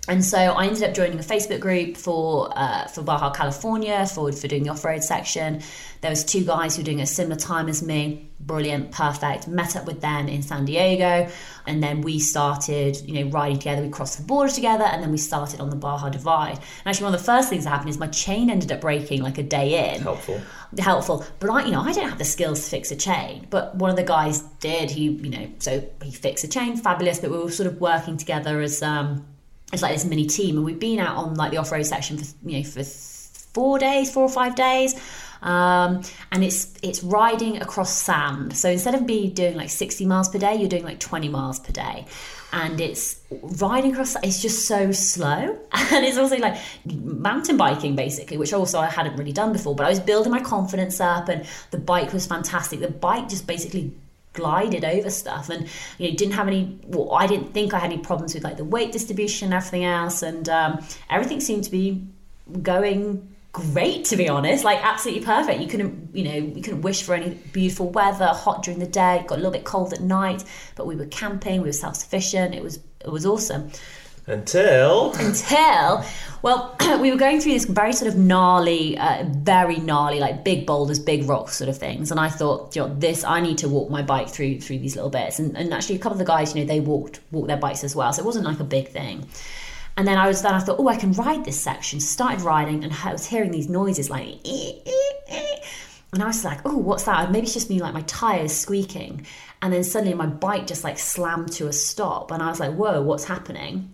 And so I ended up joining a Facebook group for uh, for Baja California for for doing the off road section. There was two guys who were doing a similar time as me. Brilliant, perfect. Met up with them in San Diego, and then we started, you know, riding together. We crossed the border together, and then we started on the Baja Divide. And actually, one of the first things that happened is my chain ended up breaking like a day in. Helpful. Helpful, but I, you know, I don't have the skills to fix a chain. But one of the guys did. He, you know, so he fixed a chain, fabulous. But we were sort of working together as. um it's like this mini team, and we've been out on like the off road section for you know for four days, four or five days. Um, and it's it's riding across sand. So instead of be doing like 60 miles per day, you're doing like 20 miles per day. And it's riding across. It's just so slow, and it's also like mountain biking basically, which also I hadn't really done before. But I was building my confidence up, and the bike was fantastic. The bike just basically glided over stuff and you know didn't have any well, I didn't think I had any problems with like the weight distribution and everything else. And um, everything seemed to be going great to be honest like absolutely perfect. You couldn't you know you couldn't wish for any beautiful weather hot during the day got a little bit cold at night but we were camping we were self-sufficient it was it was awesome until until well, we were going through this very sort of gnarly, uh, very gnarly, like big boulders, big rocks sort of things. And I thought, you know, this I need to walk my bike through through these little bits. And, and actually, a couple of the guys, you know, they walked walked their bikes as well, so it wasn't like a big thing. And then I was then I thought, oh, I can ride this section. Started riding, and I was hearing these noises like. And I was like, oh, what's that? Maybe it's just me, like my tires squeaking. And then suddenly my bike just like slammed to a stop. And I was like, whoa, what's happening?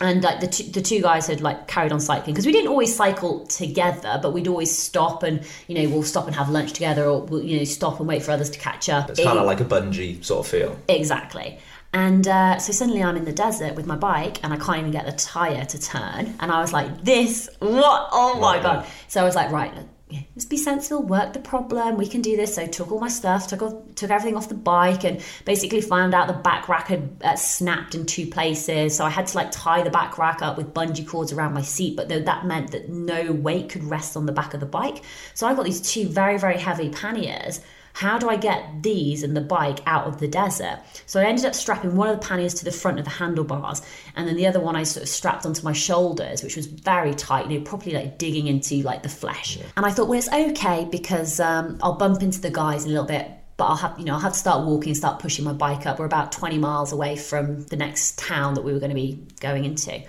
And like the two, the two guys had like carried on cycling because we didn't always cycle together but we'd always stop and you know we'll stop and have lunch together or we'll you know stop and wait for others to catch up. It's kind of like a bungee sort of feel. Exactly. And uh, so suddenly I'm in the desert with my bike and I can't even get the tire to turn. And I was like this what? Oh my god. so I was like right yeah, let's be sensible, work the problem, we can do this. So took all my stuff, took off, took everything off the bike, and basically found out the back rack had uh, snapped in two places. So I had to like tie the back rack up with bungee cords around my seat, but that meant that no weight could rest on the back of the bike. So I got these two very very heavy panniers how do I get these and the bike out of the desert? So I ended up strapping one of the panniers to the front of the handlebars, and then the other one I sort of strapped onto my shoulders, which was very tight, you know, probably like digging into like the flesh. Yeah. And I thought, well, it's okay because um, I'll bump into the guys a little bit but I'll have you know I'll have to start walking and start pushing my bike up. We're about 20 miles away from the next town that we were going to be going into.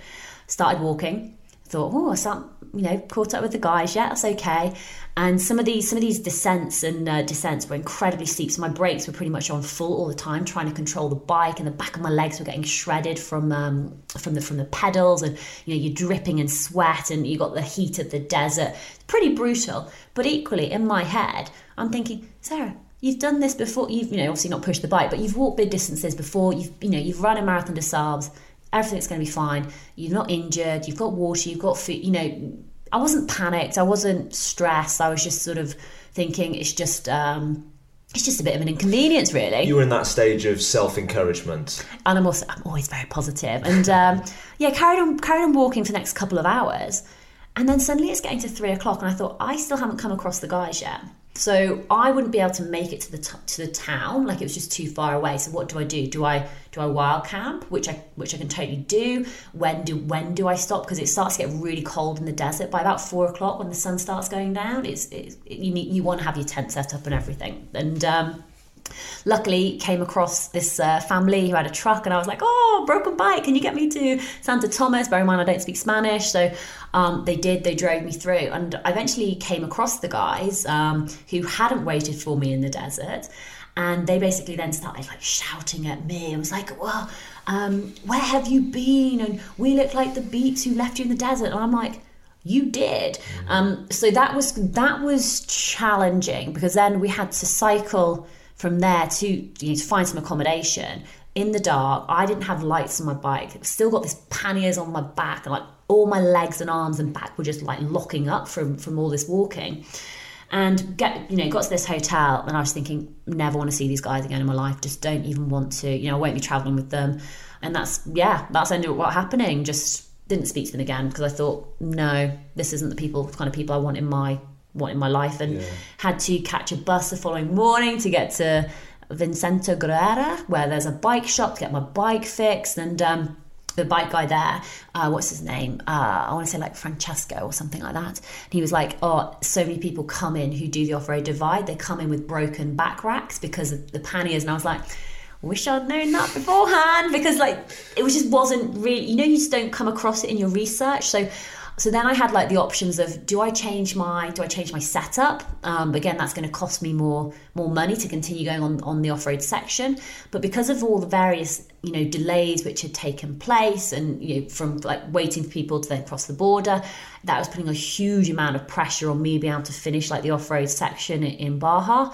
Started walking, thought, oh, I start, you know, caught up with the guys. Yeah, that's okay. And some of these some of these descents and uh, descents were incredibly steep. So my brakes were pretty much on full all the time, trying to control the bike, and the back of my legs were getting shredded from um, from the from the pedals, and you know you're dripping in sweat, and you got the heat of the desert. Pretty brutal. But equally, in my head, I'm thinking, Sarah, you've done this before. You've you know obviously not pushed the bike, but you've walked big distances before. You've you know you've run a marathon des Sables. Everything's going to be fine. You're not injured. You've got water. You've got food. You know I wasn't panicked. I wasn't stressed. I was just sort of thinking it's just um, it's just a bit of an inconvenience, really. You were in that stage of self encouragement, and I'm also I'm always very positive. And um, yeah, carried on carried on walking for the next couple of hours, and then suddenly it's getting to three o'clock, and I thought I still haven't come across the guys yet. So I wouldn't be able to make it to the t- to the town like it was just too far away. So what do I do? Do I do I wild camp which I which I can totally do? When do when do I stop? Because it starts to get really cold in the desert by about four o'clock when the sun starts going down. It's, it's you need you want to have your tent set up and everything. And um, luckily came across this uh, family who had a truck and i was like oh broken bike can you get me to santa thomas? Bear in mind i don't speak spanish so um, they did they drove me through and i eventually came across the guys um, who hadn't waited for me in the desert and they basically then started like shouting at me and was like well um, where have you been? And we look like the beats who left you in the desert. And i'm like you did. Um, so that was that was challenging because then we had to cycle from there to you know, to find some accommodation in the dark. I didn't have lights on my bike. Still got this panniers on my back, and like all my legs and arms and back were just like locking up from from all this walking. And get you know got to this hotel, and I was thinking, never want to see these guys again in my life. Just don't even want to. You know, I won't be traveling with them. And that's yeah, that's ended up what happening. Just didn't speak to them again because I thought, no, this isn't the people kind of people I want in my want in my life and yeah. had to catch a bus the following morning to get to Vicente Guerrero where there's a bike shop to get my bike fixed and um, the bike guy there, uh, what's his name? Uh, I want to say like Francesco or something like that. And he was like, "Oh, so many people come in who do the off-road divide. They come in with broken back racks because of the panniers." And I was like, "Wish I'd known that beforehand," because like it was just wasn't really. You know, you just don't come across it in your research. So so then I had like the options of do I change my do I change my setup? Um, again, that's going to cost me more more money to continue going on on the off road section. But because of all the various you know delays which had taken place, and you know from like waiting for people to then cross the border, that was putting a huge amount of pressure on me being able to finish like the off road section in Baja.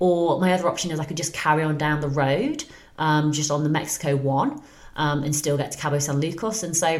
Or my other option is I could just carry on down the road, um, just on the Mexico one, um, and still get to Cabo San Lucas. And so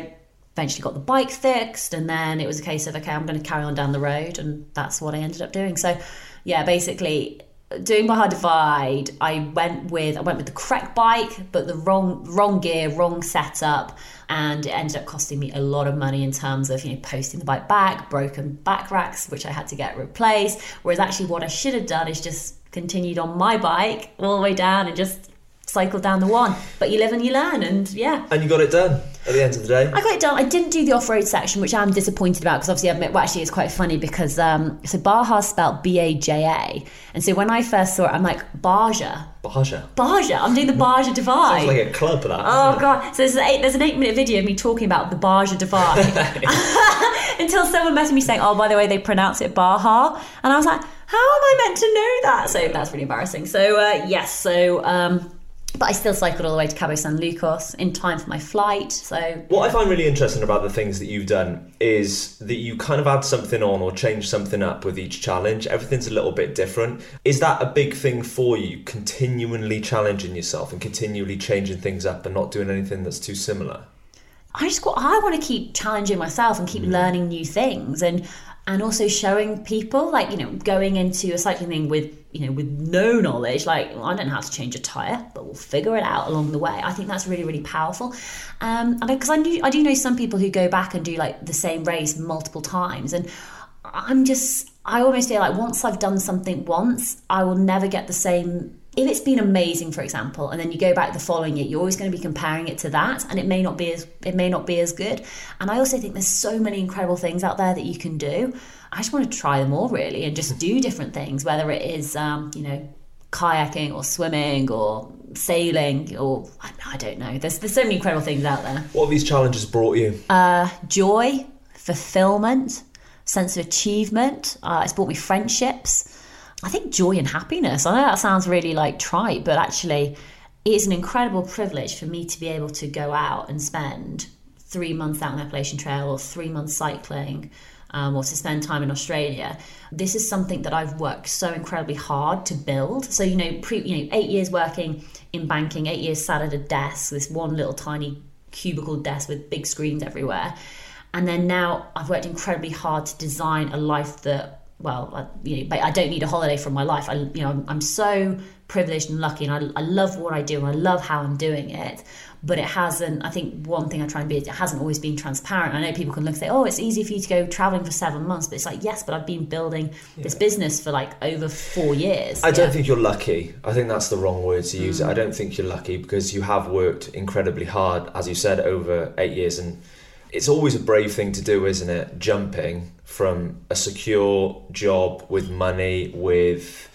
eventually got the bike fixed and then it was a case of okay i'm going to carry on down the road and that's what i ended up doing so yeah basically doing Baja Divide, I went with I went with the correct bike, but the wrong wrong gear, wrong setup, and it ended up costing me a lot of money in terms of you know posting the bike back, broken back racks, which I had to get replaced. Whereas actually, what I should have done is just continued on my bike all the way down and just cycle down the one. But you live and you learn, and yeah. And you got it done at the end of the day. I got it done. I didn't do the off road section, which I'm disappointed about because obviously, I've, well, actually, it's quite funny because um, so Baja spelled B A J A, and so when I first saw it, I'm like Baja. Baja. Baja. I'm doing the Baja Divide. Sounds like a club that. Oh god! So there's an, eight, there's an eight minute video of me talking about the Baja Divide until someone messaged me saying, "Oh, by the way, they pronounce it Baja," and I was like, "How am I meant to know that?" So that's really embarrassing. So uh, yes, so. Um, but I still cycled all the way to Cabo San Lucas in time for my flight. So what I find really interesting about the things that you've done is that you kind of add something on or change something up with each challenge. Everything's a little bit different. Is that a big thing for you? Continually challenging yourself and continually changing things up and not doing anything that's too similar. I just I want to keep challenging myself and keep mm. learning new things and and also showing people like you know going into a cycling thing with you know with no knowledge like well, i don't know how to change a tire but we'll figure it out along the way. I think that's really really powerful. Um because I, I do i do know some people who go back and do like the same race multiple times and i'm just i almost feel like once i've done something once i will never get the same if it's been amazing for example and then you go back the following year you're always going to be comparing it to that and it may not be as it may not be as good. And i also think there's so many incredible things out there that you can do. I just want to try them all really and just do different things whether it is um, you know kayaking or swimming or sailing or i don't know. There's, there's so many incredible things out there. What have these challenges brought you? Uh, joy fulfillment sense of achievement. Uh, it's brought me friendships I think joy and happiness. I know that sounds really like trite, but actually, it is an incredible privilege for me to be able to go out and spend three months out on the Appalachian Trail or three months cycling. Um, or to spend time in Australia. This is something that I've worked so incredibly hard to build. So you know, pre, you know, eight years working in banking, eight years sat at a desk, this one little tiny cubicle desk with big screens everywhere, and then now I've worked incredibly hard to design a life that well, I, you know, but I don't need a holiday from my life. I, you know, I'm, I'm so privileged and lucky, and I, I love what I do, and I love how I'm doing it. But it hasn't. I think one thing I try and be, it hasn't always been transparent. I know people can look and say, "Oh, it's easy for you to go traveling for seven months," but it's like, yes, but I've been building yeah. this business for like over four years. I don't think you're lucky. I think that's the wrong word to use. Mm. I don't think you're lucky because you have worked incredibly hard, as you said, over eight years, and it's always a brave thing to do, isn't it? Jumping from a secure job with money, with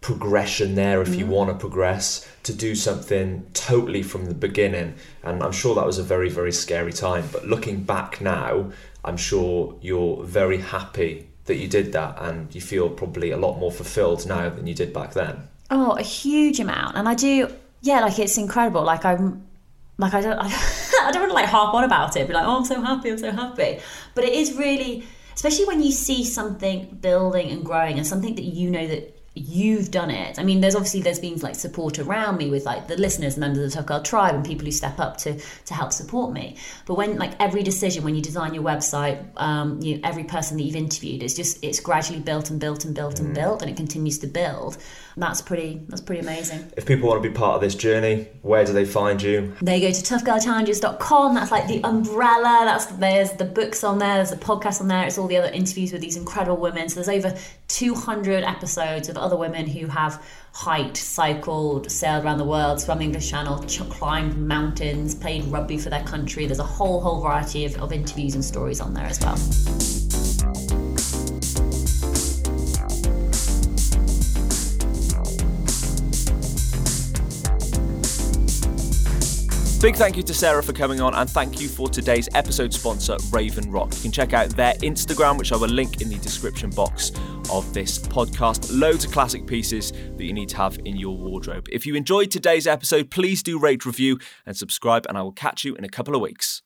progression there if mm you want to progress, to do something totally from the beginning. And I'm sure that was a very, very scary time. But looking back now, I'm sure you're very happy that you did that and you feel probably a lot more fulfilled now than you did back then. Oh, a huge amount. And I do, yeah, like it's incredible. Like I'm, like I don't, I, I don't want to like harp on about it, be like, oh, I'm so happy, I'm so happy. But it is really, especially when you see something building and growing and something that you know that you've done it. I mean, there's obviously there's been like support around me with like the listeners, members of the Tough Girl tribe, and people who step up to to help support me. But when like every decision, when you design your website, um, you every person that you've interviewed is just it's gradually built and built and built mm. and built, and it continues to build. That's pretty. That's pretty amazing. If people want to be part of this journey, where do they find you? They go to toughgirlchallenges.com. That's like the umbrella. That's there's the books on there. There's the podcast on there. It's all the other interviews with these incredible women. So there's over 200 episodes of other women who have hiked, cycled, sailed around the world, swam the English Channel, climbed mountains, played rugby for their country. There's a whole whole variety of, of interviews and stories on there as well. Big thank you to Sarah for coming on, and thank you for today's episode sponsor, Raven Rock. You can check out their Instagram, which I will link in the description box of this podcast. Loads of classic pieces that you need to have in your wardrobe. If you enjoyed today's episode, please do rate, review, and subscribe, and I will catch you in a couple of weeks.